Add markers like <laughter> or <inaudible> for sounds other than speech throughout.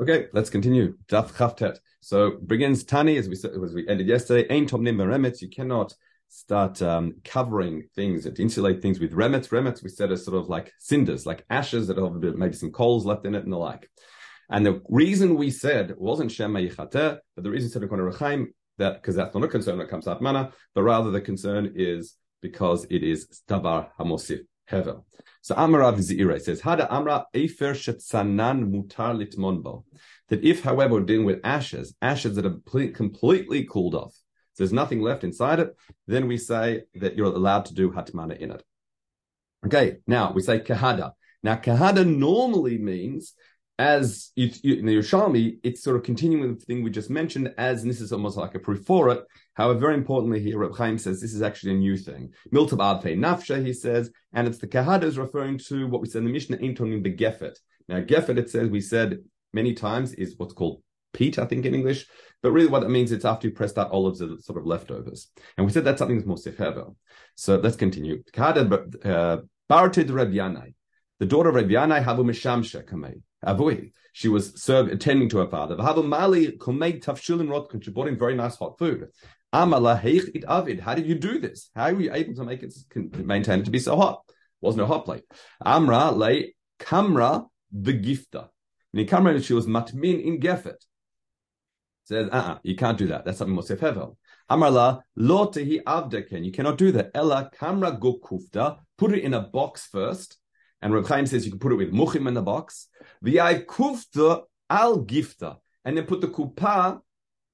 Okay, let's continue. Daf Chaftet. So begins Tani as we as we ended yesterday. Ain Tomnim Remetz. You cannot start um, covering things to insulate things with remets. Remets we said are sort of like cinders, like ashes that have maybe some coals left in it and the like. And the reason we said wasn't Shema Yichate, but the reason said Rechaim that because that's not a concern it comes to Atmana, but rather the concern is because it is Stavar Hamosif So Amarav Zira says, Hada Amra Efer Shetzanan Mutar Litmonbo. That if, however, we're dealing with ashes, ashes that are completely cooled off, so there's nothing left inside it, then we say that you're allowed to do Hatmana in it. Okay, now we say Kahada. Now, Kahada normally means as in the Yerushalmi, it's sort of continuing the thing we just mentioned, as this is almost like a proof for it. However, very importantly here, Reb Chaim says this is actually a new thing. Miltab Adfe Nafsha, he says, and it's the Kahada is referring to what we said in the Mishnah, Aintonim Begefet. Now, Gefet, it says, we said many times, is what's called peat, I think, in English. But really what it means, it's after you pressed out olives, the sort of leftovers. And we said that's something that's more sefever. So let's continue. Kahada, uh, Barted Reb Yanai. The daughter of Reb Yanai, Havu Mishamsha Kamei. Ah, Avui. She was served attending to her father. Mali. She brought him very nice hot food. It. How did you do this? How were you able to make it maintain it to be so hot? Wasn't a hot plate. Amra lay kamra begifta. In kamra she was matmin in gefet. Says, uh-uh, you can't do that. That's something Mosef Hevel. Amrla, lo avdeken. You cannot do that. Ella kamra go kufta. Put it in a box first. And Reb Chaim says you can put it with muchim in the box. V'yai kufta al gifta. And then put the kupa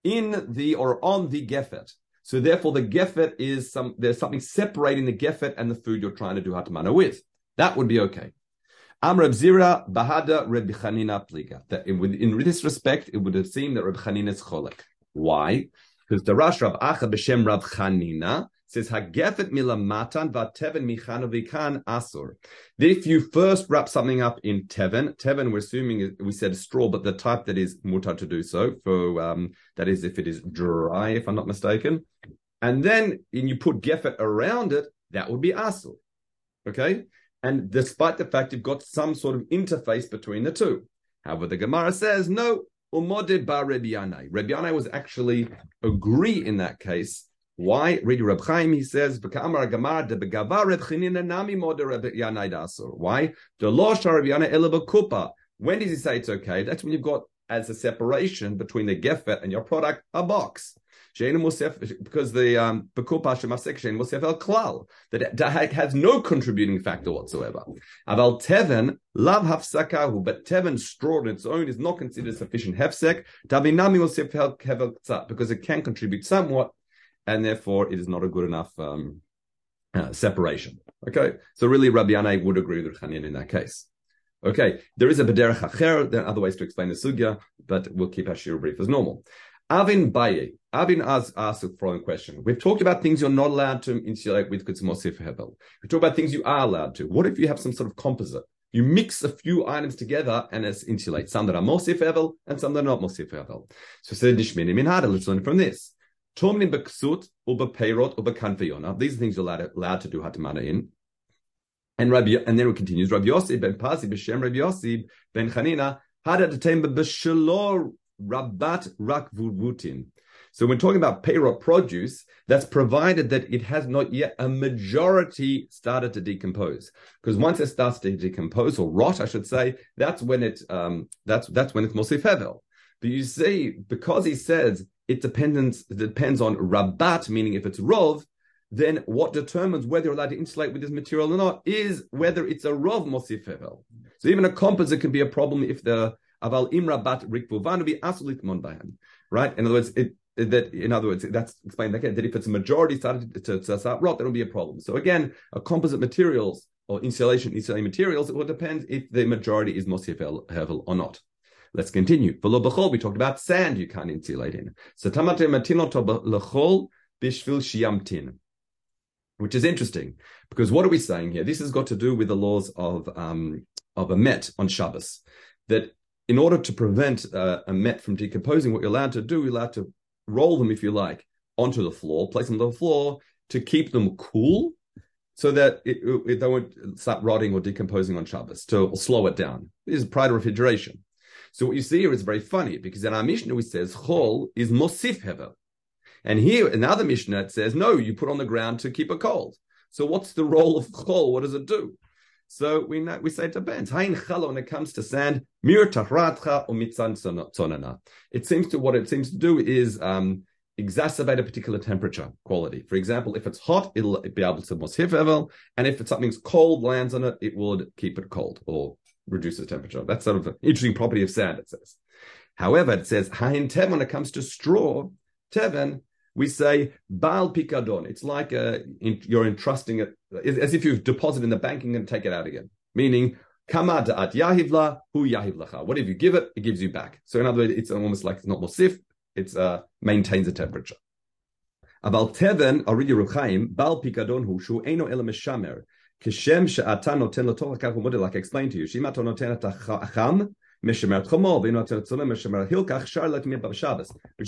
in the or on the gefet. So therefore the gefet is some, there's something separating the gefet and the food you're trying to do hatmana with. That would be okay. Am Reb Zira Bahada Reb Chanina Pliga. That in this respect, it would have seemed that Reb Chanina is cholek. Why? Because the Rash Rav Acha b'Shem Rav Chanina says hagefet milamatan vateven michanovikan asur. If you first wrap something up in teven, teven we're assuming we said straw, but the type that is mutar to do so for um, that is if it is dry, if I'm not mistaken, and then and you put gefet around it, that would be asur. Okay, and despite the fact you've got some sort of interface between the two. However, the Gemara says no. Umodid bar. Rebbe Yanai was actually agree in that case why? Read Reb Chaim, he says. Why? The law. When does he say it's okay? That's when you've got as a separation between the gefet and your product, a box. Because the um, klal that has no contributing factor whatsoever. Aval teven lav hafsakahu, but teven straw on its own is not considered sufficient hefsek. Because it can contribute somewhat, and therefore it is not a good enough um, uh, separation. Okay, so really Rabbi Yanai would agree with Chanin in that case. Okay, there is a bederach acher. There are other ways to explain the sugya, but we'll keep our shiur brief as normal. Avin Baye, Avin asked, asked the following question. We've talked about things you're not allowed to insulate with Kutzmosif Hebel. We talk about things you are allowed to. What if you have some sort of composite? You mix a few items together and it's insulate. Some that are Mosif Hebel and some that are not Mosif Hebel. So said Nishmini Minhada. Let's learn from this. Tomnin beksut uba peirot uba. These are things you're allowed, allowed to do hatamana in. And Rabbi, and then it continues. Rabbi Yossi ben Pasi b'shem Rabbi Yossi ben Chanina had at the time b'shalor rabat rak vuvutin. So when talking about peirot produce, that's provided that it has not yet a majority started to decompose. Because once it starts to decompose or rot, I should say, that's when it um, that's that's when it's mostly fevel. But you see, because he says it depends depends on rabat, meaning if it's rov, then what determines whether you're allowed to insulate with this material or not is whether it's a rov mosif So even a composite can be a problem if the aval imrabat rikvuvanu asulit mon Right? In other words, it that in other words, that's explained again that if it's a majority started to, start rot, that'll be a problem. So again, a composite materials or insulation, insulating materials, it will depend if the majority is mosif hevel or not. Let's continue. For b'chol, we talked about sand you can't insulate in. So tamate matinoto lechol bishvil shiamtin. Which is interesting, because what are we saying here? This has got to do with the laws of um, of a met on Shabbos. That in order to prevent uh, a met from decomposing, what you're allowed to do, you're allowed to roll them, if you like, onto the floor, place them on the floor to keep them cool, so that it, it, they won't start rotting or decomposing on Shabbos, to slow it down. This is prior to refrigeration. So what you see here is very funny because in our Mishnah we says chol is mosif hevel. And here in the other Mishnah it says, no, you put on the ground to keep it cold. So what's the role of chol? What does it do? So we know, we say it depends. Hain chala when it comes to sand, mir tahratcha or mitzan tzonana. It seems to what it seems to do is um, exacerbate a particular temperature quality. For example, if it's hot, it'll be able to mosif evel, and if it's something's cold lands on it, it would keep it cold or reduce the temperature. That's sort of an interesting property of sand. It says. However, it says hain teven when it comes to straw, teven we say bal pikadon. It's like a, in, you're entrusting it as if you've deposited in the bank and going to take it out again. Meaning, kama at yahivla hu yahivlacha. Whatever you give it, it gives you back. So in other words, it's almost like it's not mosif. It's uh, maintains a temperature. About teven aridi ruchaim bal pikadon hu shu eno ela meshamer kishem she'ata noten l'torach kach like I explained to you. Shimato noten et acham which is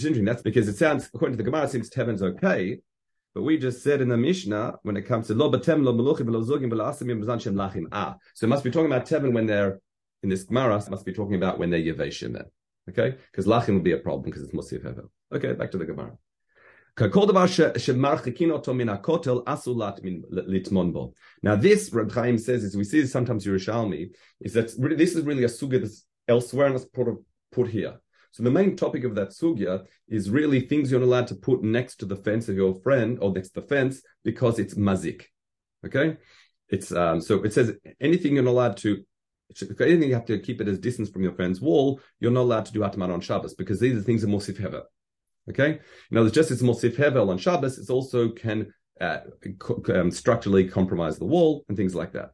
interesting. That's because it sounds, according to the Gemara, it seems Tevin's okay. But we just said in the Mishnah, when it comes to lo batem lo meluchim lo zugim lo asimim b'zan lachim ah. So it must be talking about Tevin when they're in this Gemara. It must be talking about when they're yevashim then. Okay, because lachim will be a problem because it's musif hevel. Okay, back to the Gemara. Now this Reb Chaim says, as we see sometimes Yerushalmi, is that this is really a sugya that's elsewhere and it's put, put here. So the main topic of that sugya is really things you're not allowed to put next to the fence of your friend or next to the fence because it's mazik. Okay, it's um, so it says anything you're not allowed to. Anything you have to keep it as distance from your friend's wall, you're not allowed to do ataman on Shabbos because these are things that mosif hevel. Okay, now there's just as mosif hevel on Shabbos, it also can uh, um, structurally compromise the wall and things like that.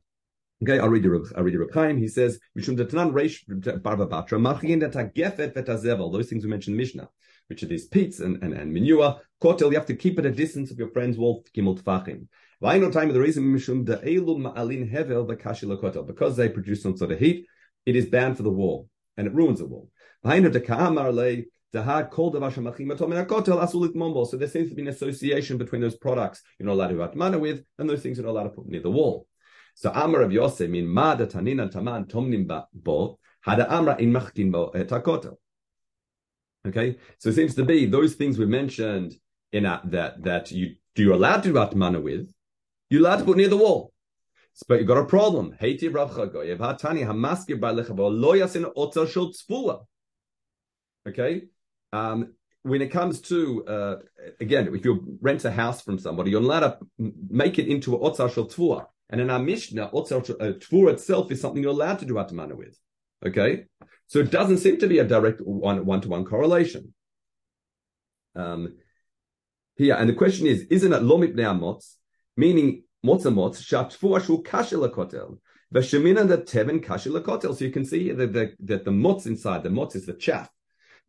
Okay, I'll read you. I'll read you Chaim. He says, "Mishum detanan reish barba batra machin vetazevel." Those things we mentioned in Mishnah, which are these peats and and, and manure. Kotel, you have to keep at a distance of your friend's wall. Gimel tfachim. Vaino time the reason mishum de'elu ma'alin hevel v'kashi kotel because they produce some sort of heat, it is bad for the wall and it ruins the wall. Vaino deka'amar le. So there seems to be an association between those products you're not allowed to have mana with and those things you're not allowed to put near the wall. So Amar of Yosef mean ma da tanina taman tomnim bo hada amra in machkin bo takoto. Okay, so it seems to be those things we mentioned in a, that that you you're allowed to do atmana with, you're allowed to put near the wall. But you've got a problem. Okay, um, when it comes to uh, again, if you rent a house from somebody, you're allowed to make it into an otzar shel tzfula. And in our Mishnah, Otzer uh, itself is something you're allowed to do Atamana with. Okay? So it doesn't seem to be a direct one one to one correlation. Um, here, and the question is, isn't it lomit motz, meaning motzamotz, shatfua shu kashel kotel, v'shemina the teven kashel kotel. So you can see that the, that the motz inside, the motz is the chaff,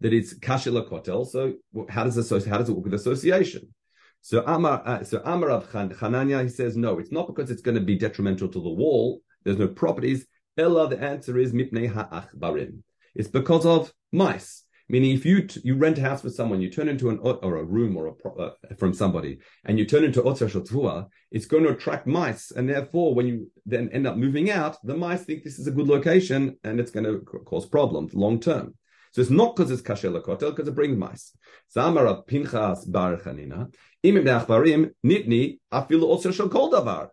that it's kashel kotel. So how does, how does it work with association? So Amar, uh, so Amar of Hananya, he says, no, it's not because it's going to be detrimental to the wall. There's no properties. Ella, the answer is mipnei ha'achbarim. It's because of mice. Meaning, if you t- you rent a house with someone, you turn into an or a room or a pro- uh, from somebody, and you turn into otzar shotvua, it's going to attract mice, and therefore, when you then end up moving out, the mice think this is a good location, and it's going to cause problems long term. So it's not because it's kasher lakotel, because it brings mice. Samara Pinchas Bar Chanina, Imim Nitni Afilu also shall davar.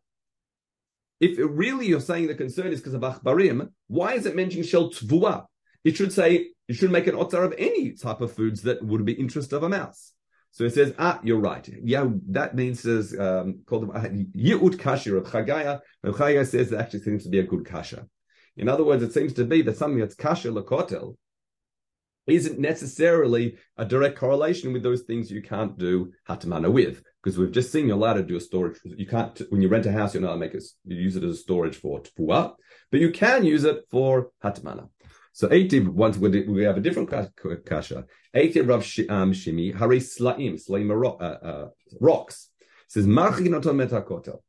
If really you're saying the concern is because of achbarim, why is it mentioning shel tvua? It should say you should make an otzar of any type of foods that would be interest of a mouse. So it says, ah, you're right. Yeah, that means says um, called yi'ut kasher of Chagaya. Chagaya says that actually seems to be a good kasha. In other words, it seems to be that something that's kasher lakotel isn't necessarily a direct correlation with those things you can't do hatamana with. Because we've just seen you're allowed to do a storage. You can't, when you rent a house, you're not allowed to make it, you use it as a storage for tfuah, but you can use it for hatamana. So eitiv, once we have a different kasha, eitiv rav um, shimi, hari slaim, slaim uh, uh, rocks. Says, metakotel.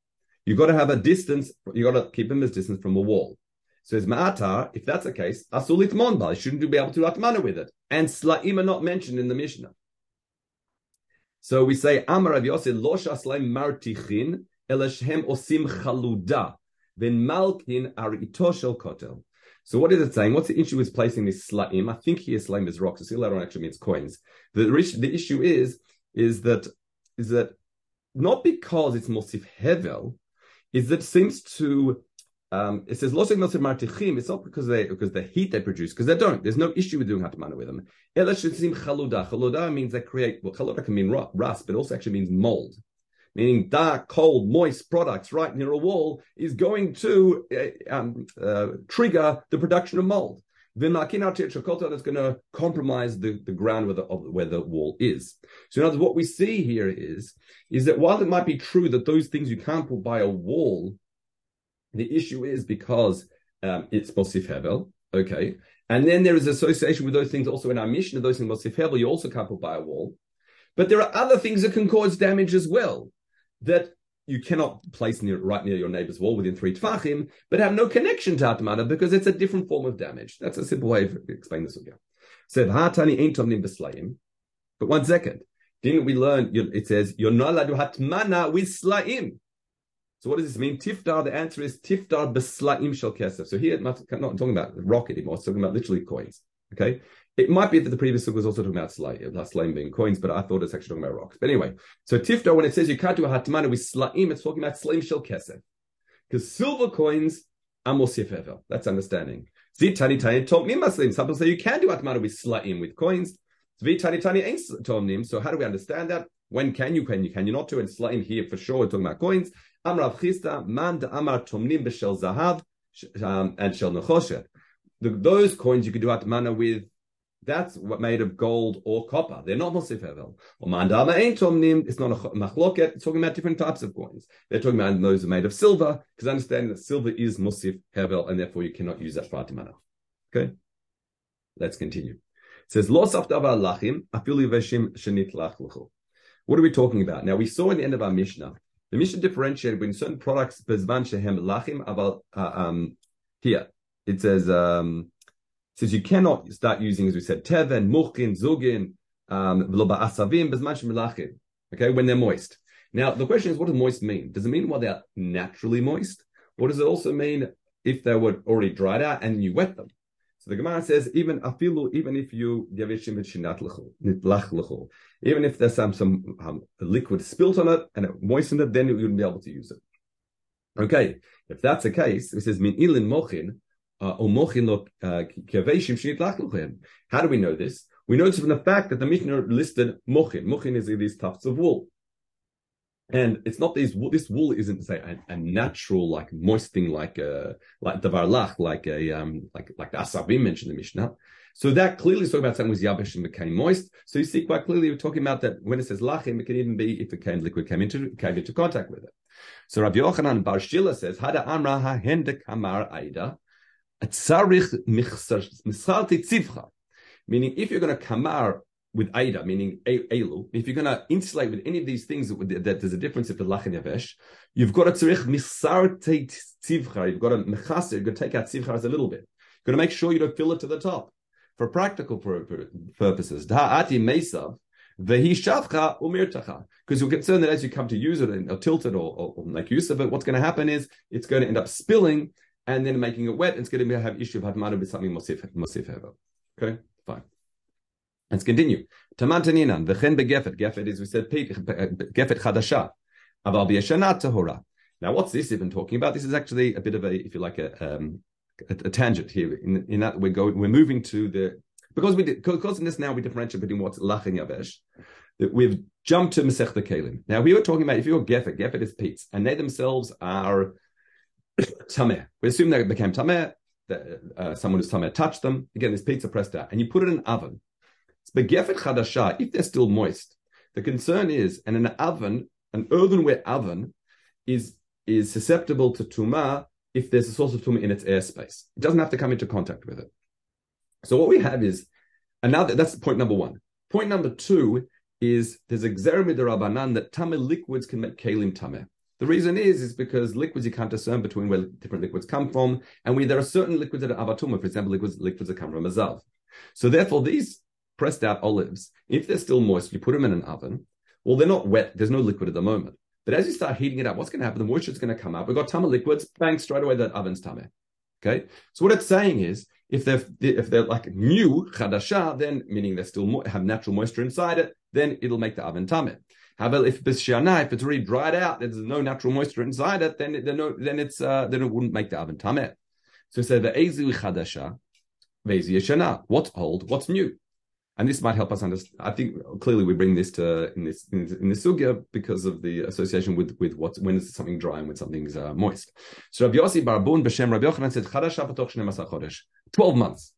You got to have a distance, You've got to keep them as distance from a wall. So it's ma'atar, if that's the case, asulit monbal, shouldn't be able to atmana with it. And sla'im are not mentioned in the Mishnah. So we say, Amar Rav Yosef, lo shaslaim martichin, eleshem osim chaluda, ben malkin ar itoshel kotel. So what is it saying? What's the issue with placing this slaim? I think here slaim is rocks. So see later on actually means coins. The, the issue is, is that, is that not because it's Mosif Hevel, is that it seems to um, it says losing nosim martichim. It's not because they because the heat they produce because they don't. There's no issue with doing hatamana with them. chaluda. Chaluda means they create. Well, chaluda can mean rust, but also actually means mold, meaning dark, cold, moist products right near a wall is going to uh, um, uh, trigger the production of mold. That's going to compromise the, the ground where the, where the wall is. So, in other words, what we see here is, is that while it might be true that those things you can't put by a wall the issue is because um, it's Mosif Hevel, okay, and then there is association with those things also in our mission of those things Mosif Hevel, you also put by a wall. But there are other things that can cause damage as well that you cannot place near, right near your neighbor's wall within three tfachim, but have no connection to Atmana because it's a different form of damage. That's a simple way of explaining this again. So Hatani ain't tomnim But one second. Didn't we learn it says you're not allowed to hatmana with slaim. So what does this mean? Tiftar, the answer is tiftar beslaim shel kesef. So here, not, not talking about rock anymore, it's talking about literally coins. Okay? It might be that the previous book was also talking about slaim, being coins, but I thought it's actually talking about rocks. But anyway, so tiftar, when it says you can't do a hatmana with slaim, it's talking about slaim shel kesef. Because silver coins are mosif That's understanding. Zitani tani tomnim maslim. Some people say you can do hatmana with slaim, with coins. Zitani tani ain't tomnim. So how do we understand that? When can you, can you, can you not do? And slaim here for sure, we're talking about coins. Amrav Chisda, man de Amar Tomnim b'shel Zahav um, and Shel Nechoshet. Those coins you could do atmana with. That's what made of gold or copper. They're not Mosif Hevel. Or Mandama ain't Tomnim. It's not a machloket. It's talking about different types of coins. They're talking about those made of silver because understanding that silver is Mosif Hevel and therefore you cannot use that for atmana. Okay. Let's continue. It says, Lo safdava lachim, afilu veshim shenit lach What are we talking about? Now, we saw in the end of our Mishnah the Mishnah differentiated between certain products, bezvan shehem lachim, about uh, um, here it says um, says you cannot start using, as we said, teven, muchin, zugin, um, asavim, bezman lachim. Okay, when they're moist. Now the question is, what does moist mean? Does it mean while they're naturally moist, or does it also mean if they were already dried out and you wet them? So the Gemara says, even afilu, even if you even if there's some some um, liquid spilt on it and it moistened it, then you wouldn't be able to use it. Okay, if that's the case, it says min ilin mochin uh, or mochin lo uh, How do we know this? We know this from the fact that the Mishnah listed mochin. Mochin is these tufts of wool. And it's not these. This wool isn't say a, a natural like moist thing like a uh, like davar lach like a um like like the asabim mentioned in the Mishnah. So that clearly is talking about something was yabish and became moist. So you see quite clearly we're talking about that when it says lachim, it can even be if it came liquid came into came into contact with it. So Rabbi Yochanan Bar Shila says Hada Amra HaHende Kamar Aida Tzarich Mischarti Tzivcha. Meaning, if you're going to kamar with Aida, meaning Elu, if you're going to insulate with any of these things that, that there's a difference if the Lach and Yavesh, you've got to tzarich misarte tzivcha, you've got to mechase, you've got to take out tzivcha a little bit. You've got to make sure you don't fill it to the top. For practical purposes, da'ati mesav, vehi shavcha umirtacha. Because you're concerned that as you come to use it or tilt it or, or, or make use of it, what's going to happen is it's going to end up spilling and then making it wet. And it's going to have issue of havmanu with something mosif, mosif Okay, fine. Let's continue. Tamantaninan, v'chen begefet. Gefet is, we said, gefet chadasha. Aval tahora. Now, what's this even talking about? This is actually a bit of a, if you like, a, um, a, a tangent here. In, in, that we're going, we're moving to the because we did, because in this now we differentiate between what's lach and yavesh. We've jumped to Masech the Kalim. Now we were talking about if you're Gefet, Gefet is peats, and they themselves are <coughs> tameh. We assume they became tameh. That, uh, someone who's tameh touched them. Again, this pizza pressed out, and you put it in an oven. Gefet Chadasha, if they're still moist, the concern is, and an oven, an earthenware oven, is is susceptible to tuma if there's a source of tuma in its airspace. It doesn't have to come into contact with it. So what we have is, that, that's point number one. Point number two is there's a xeramid rabbanan that tame liquids can make kalim tame. The reason is is because liquids you can't discern between where different liquids come from, and we there are certain liquids that are avatuma, for example, liquids liquids that come from a zav. So therefore, these pressed out olives, if they're still moist, you put them in an oven. Well, they're not wet. There's no liquid at the moment. But as you start heating it up, what's going to happen? The moisture is going to come up. We've got tama liquids. Bang, straight away that oven's tame. Okay, so what it's saying is if they're if they're like new chadasha, then meaning they still mo- have natural moisture inside it, then it'll make the oven tameh. How about if b'shana, if it's already dried out, there's no natural moisture inside it, then it, then, no, then it's uh, then it wouldn't make the oven tameh. So say the ezu chadasha, yeshana. What's old? What's new? And this might help us understand. I think clearly we bring this to in this in, in the sugya because of the association with with what when is something dry and when something's uh, moist. So Rabbi Yossi Barbun b'Shem Rabbi Yochanan said chadasha b'toch chodesh, twelve months.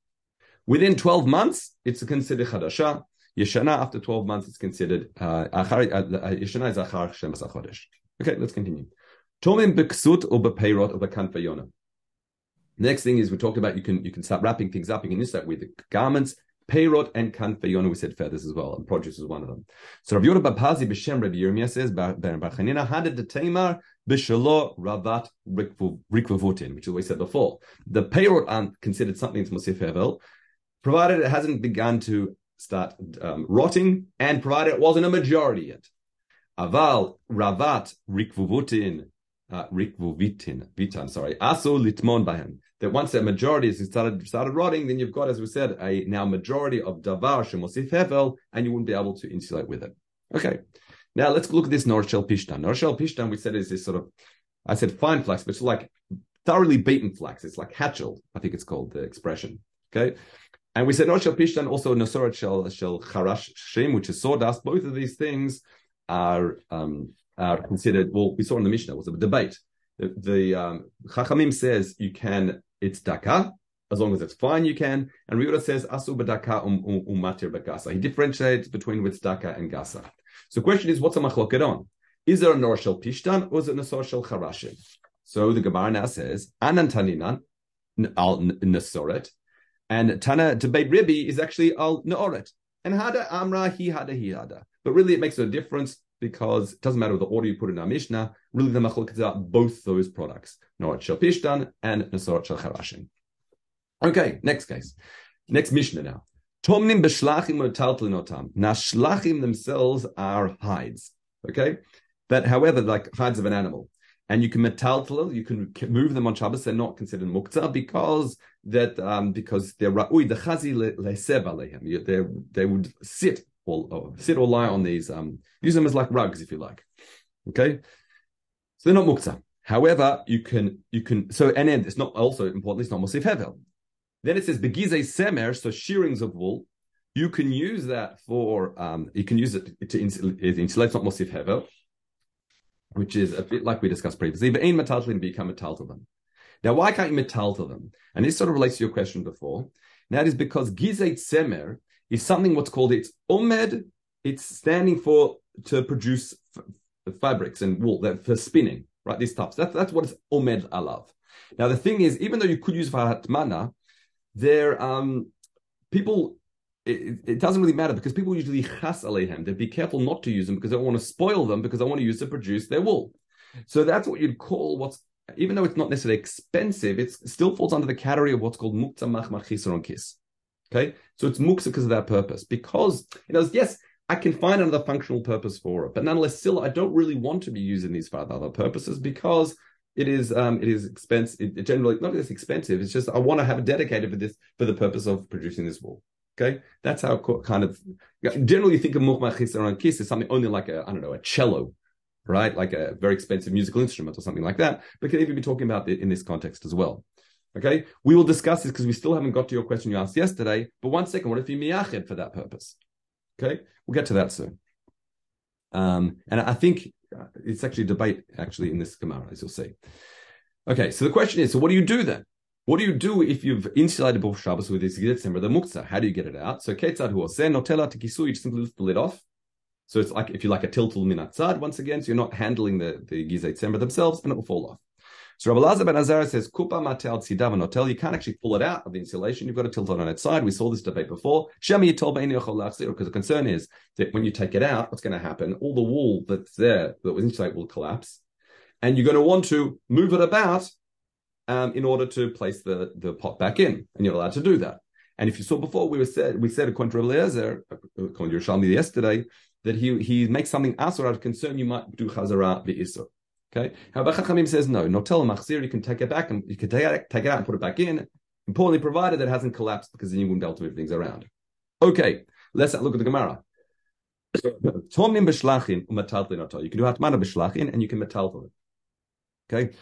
Within twelve months, it's considered chadasha. Yeshana after twelve months, it's considered uh, uh, uh, Yeshana is achar shem chodesh. Okay, let's continue. Tomim b'ksut or b'peirot or b'kanfayona. Next thing is we talked about you can you can start wrapping things up. You can use that with the garments Peyrot and Kanfeyona, we said feathers as well, and produce is one of them. So Rabbi Yoda Bapazi b'Shem Rabbi Yirmiyah says, Ben Barchanina had Tamar b'Shalo Ravat Rikvavutin, which is what we said before. The Peyrot aren't considered something to Mosif Hevel, provided it hasn't begun to start um, rotting, and provided it wasn't a majority yet. Aval Ravat Rikvuvutin, uh, Rikvuvitin, Vitan, sorry, Aso Litmon Bahem that once that majority has started started rotting, then you've got, as we said, a now majority of davar shemosif hevel, and you wouldn't be able to insulate with it. Okay, now let's look at this norshel pishtan. Norshel pishtan, we said is this sort of, I said fine flax, but it's like thoroughly beaten flax. It's like hatchel, I think it's called the expression. Okay. And we said norshel pishtan, also nosorat shel shel charash shim, which is sawdust. Both of these things are um, are considered. Well, we saw in the Mishnah was a debate. The, the um, Chachamim says you can it's daka. As long as it's fine, you can. And Riuda says asu badaka um, um, umatir bagasa. He differentiates between with daka and gasa. So the question is, what's a machloket on? Is there a nor shel pishtan or is it a shel charashim? So the Gemara now says anan taninan al nasoret, and Tana to debate Ribi is actually al naoret. And hada amra he hada he hada. But really, it makes no difference because it doesn't matter the order you put in our Mishnah. Really, the machlok is about both those products, Norat Shel Pishtan and Nasorat Shel Charashim. Okay, next case. Next Mishnah now. Tomnim b'shlachim otam. Now, shlachim themselves are hides. Okay? But however, like hides of an animal. And you can metaltal, you can move them on Shabbos. They're not considered muktzah because that um, because they're ra'ui the chazi leseb They they would sit or, or sit or lie on these. Um, use them as like rugs if you like. Okay, so they're not muktzah. However, you can you can so and then it's not also important. It's not mosif hevel. Then it says begize semer, so shearings of wool. You can use that for um, you can use it to insulate, not mosif hevel, which is a bit like we discussed previously. But in metaltalin become metal to them. Now, why can't you metal to them? And this sort of relates to your question before. Now, that is because gizet semer is something what's called it's omed. It's standing for to produce f- fabrics and wool that for spinning, right? These types. That's that's what it's omed alav. Now the thing is, even though you could use vahatmana, there um people it, it, doesn't really matter because people usually chas alehem. They be careful not to use them because they don't want to spoil them because they want to use to produce their wool. So that's what you'd call what's even though it's not necessarily expensive, it still falls under the category of what's called mukta machmach kiss. Okay, so it's muksa because of that purpose. Because you know, yes, I can find another functional purpose for it, but nonetheless, still, I don't really want to be using these for other purposes because it is um, it is expensive. It, generally not just expensive. It's just I want to have it dedicated for this for the purpose of producing this wool. Okay, that's how kind of generally you think of mukmachis around kiss is something only like a I don't know a cello, right? Like a very expensive musical instrument or something like that. But can even be talking about it in this context as well. Okay, we will discuss this because we still haven't got to your question you asked yesterday. But one second, what if you miyached for that purpose? Okay, we'll get to that soon. Um, and I think uh, it's actually a debate actually in this Gemara, as you'll see. Okay, so the question is, so what do you do then? What do you do if you've insulated both Shabbos with this Gizet the Muktzah? How do you get it out? So Ketzad hu oseh notela tekisu, you just simply lift the lid off. So it's like if you like a tiltul minatzad once again, so you're not handling the, the Gizet themselves and it will fall off. So Rabbi Lazar ben Azara says, Kupa matel tzidav hotel. You can't actually pull it out of the insulation. You've got to tilt it on its side. We saw this debate before. Shemi because the concern is that when you take it out, what's going to happen? All the wool that's there that was insulated will collapse. And you're going to want to move it about um, in order to place the, the pot back in. And you're allowed to do that. And if you saw before, we were said we said according to Rabbi Eliezer, according to Yerushalmi yesterday, that he he makes something asur out of concern you might do chazara the isur. Okay. However, Chachamim says no. Notel machzir, you can take it back and you can take it, take it out and put it back in. Importantly, provided it hasn't collapsed because then you wouldn't be able to move things around. Okay. Let's look at the Gemara. Tomnim b'shlachin u'mataltlin oto. You can do hatmana b'shlachin and you can metaltlin. Okay.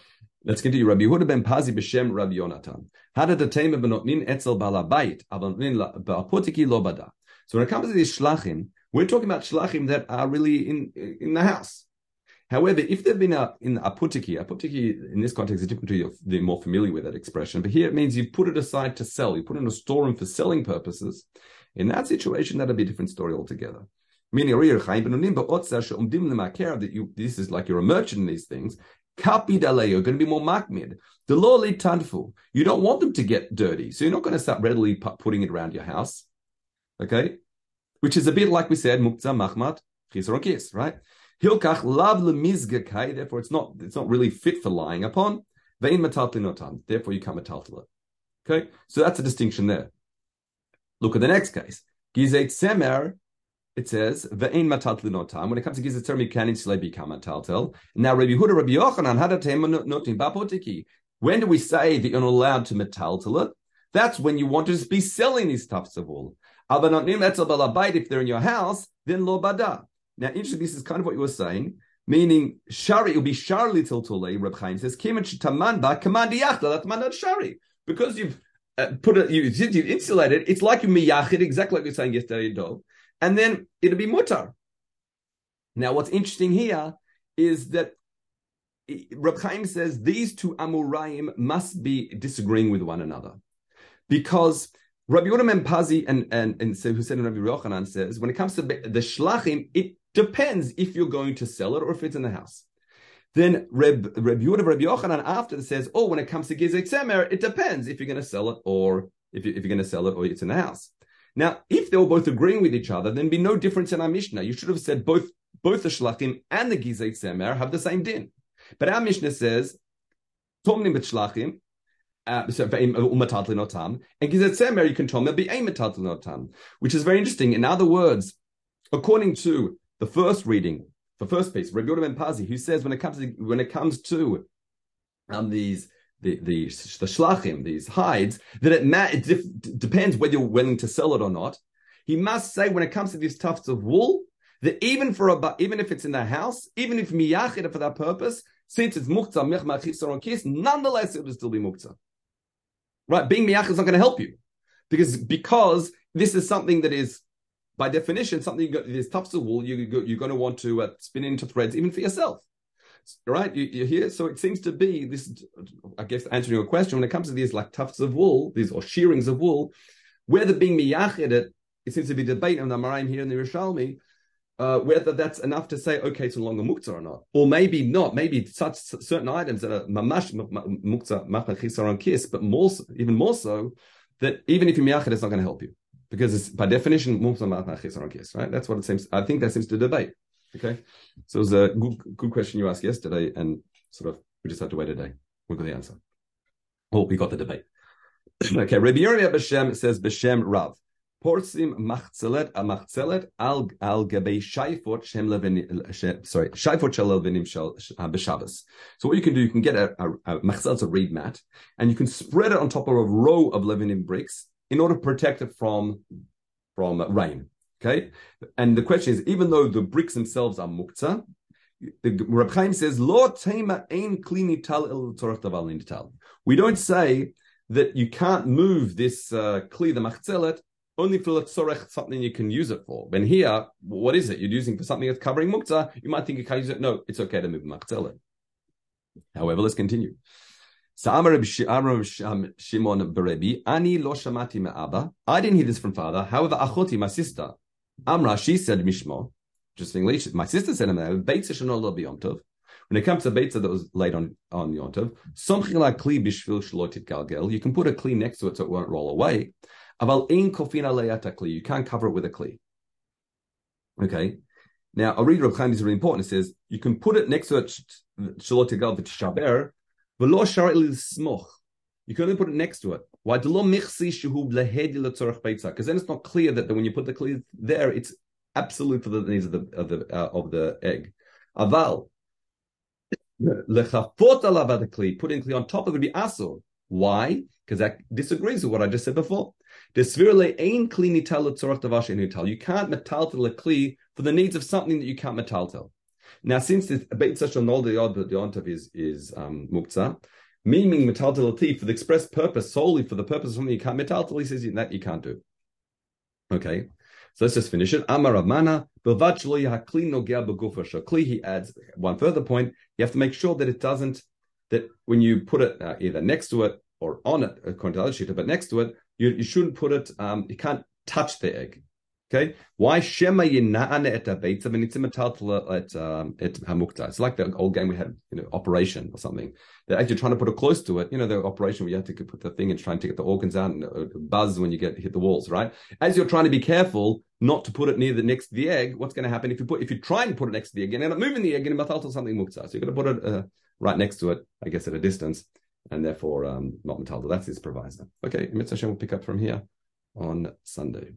Let's continue. Rabbi Yehuda ben Pazi b'shem Rabbi Yonatan. Had the tema b'notnin etzel balabayit avonotnin ba'apotiki lo bada. So when it comes to these shlachim, we're talking about shlachim that are really in in the house. However, if they've been a, in apotiki, apotiki in this context is different to you, they're more familiar with that expression. But here it means you put it aside to sell. You put it in a storeroom for selling purposes. In that situation, that'd be a different story altogether. Meaning, that you this is like you're a merchant in these things. Kapidale, you're going to be more makmid. The law tanfu. You don't want them to get dirty, so you're not going to start readily putting it around your house. Okay, which is a bit like we said, mukza machmat chisrokis, right? Hilkach lav lemizgakai. Therefore, it's not it's not really fit for lying upon. Vein mataltlinotan. Therefore, you can't metaltal. Okay, so that's a distinction there. Look at the next case. Gizet semer. It says ve'ein mataltlinotam. When it comes to gizet semer, you can insulate become mataltel. Now, Rabbi Huda, Rabbi Yochanan had notim bapotiki. When do we say that you're not allowed to metaltal it? That's when you want to be selling these tufts of wool. If they're in your house, then lo bada. Now, interesting, this is kind of what you were saying, meaning shari, it will be shari till tole, Reb Chaim says, kimen taman ba command that mandat shari. Because you've uh, put it, you, you've insulated, it's like you miyachid, exactly like you were saying yesterday, dog, and then it'll be mutar. Now, what's interesting here is that Reb Chaim says these two Amuraim must be disagreeing with one another. Because Rabbi Yehuda Pazi and, and, and so, who said in Rabbi Yochanan says, when it comes to the shlachim, it Depends if you're going to sell it or if it's in the house. Then Reb, Reb Yehuda, Reb Yochanan after says, oh, when it comes to Gizet Semer, it depends if you're going to sell it or if, you, you're going to sell it or it's in the house. Now, if they were both agreeing with each other, then be no difference in our Mishnah. You should have said both both the Shlachim and the Gizet Semer have the same din. But our Mishnah says, Tomnim bet Shlachim, uh, so and you can tell which is very interesting. In other words, according to the first reading, the first piece, Rabbi Yoda ben Pazi, who says when it comes to when it comes to um, these the the the shlachim, these hides, that it ma- it dif- depends whether you're willing to sell it or not. He must say when it comes to these tufts of wool that even for a even if it's in the house, even if miyachid for that purpose, since it's muktzah mechma kis, nonetheless it will still be muktzah. Right, being miyachid is not going to help you because because this is something that is by definition, something you got, this tufts of wool, you, you're going to want to uh, spin into threads even for yourself. Right? You, you hear? So it seems to be this, I guess, answering your question, when it comes to these like tufts of wool, these or shearings of wool, whether being miyachid it, seems to be debate on the Maraim here in the Yerushalmi, uh, whether that's enough to say, okay, it's no longer muktzah or not. Or maybe not. Maybe such certain items that are mamash muktzah, machach on kiss, but more, even more so, that even if you're miyachid, it's not going to help you because it's by definition right? That's what it seems. I think that seems to debate. Okay, so it was a good, good question you asked yesterday, and sort of we just had to wait a day. We got the answer. Oh, we got the debate. <clears throat> okay, Rabbi Yirmiyah B'Shem says B'Shem Rav. Porsim machzelet a machzelet al al gabei shaifot shem levin sorry shaifot shel levinim shel uh, b'shabbos. So what you can do, you can get a, a, a machzelet, a reed mat, and you can spread it on top of a row of levinim bricks, in order to protect it from, from rain. Okay? And the question is, even though the bricks themselves are muktzah, the Reb Chaim says, Lo tema ein klini tal el daval We don't say that you can't move this uh, kli, the machzelet, only for tzorech, something you can use it for. When here, what is it? You're using for something that's covering muktzah. You might think you can't use it. No, it's okay to move machzelet. However, let's continue. So Amar um, Shimon Berebi, Ani lo shamati me'aba. I didn't hear this from father. However, Achoti, my sister, Amra, she said Mishmo. Interestingly, my sister said him Beitza shenol be yomtov. When it comes to beitza that was laid on on yomtov, something like kli bishvil shlotit galgel. You can put a kli next to it so it won't roll away. Aval ein kofina leyata kli. You can't cover it with a kli. Okay. Now, a reader of Chaim is really important. It says you can put it next to it shlotit gal v'tishaber you can only put it next to it. Why? Because then it's not clear that when you put the clear there, it's absolute for the needs of the of the uh, of the egg. Aval. Alav putting kli on top of it would be asur. Why? Because that disagrees with what I just said before. You can't metaltel kli for the needs of something that you can't metaltel. Now, since the Beit Sashal Nol the Yontav is is um, muktzah, meaning metaltel for the express purpose, solely for the purpose of something you can't metaltel, he says that you can't do. Okay, so let's just finish it. Amar Ramana, he adds one further point. You have to make sure that it doesn't, that when you put it uh, either next to it or on it, according to the other sheet, but next to it, you, you shouldn't put it, um, you can't touch the egg. Okay, why Shema Yina'ane et Abeitza v'nitzimatal at um, at Hamukta? It's like the old game we had, you know, Operation or something. They're actually trying to put it close to it. You know, the operation where you have to put the thing and try and get the organs out and uh, buzz when you get hit the walls, right? As you're trying to be careful not to put it near the next to the egg, what's going to happen if you put if you try and put it next to the egg and end up moving the egg and matal something mukta? So you're going to put it uh, right next to it, I guess, at a distance, and therefore um, not metal. That's his proviso. Okay, Mitzvah Hashem will pick up from here on Sunday.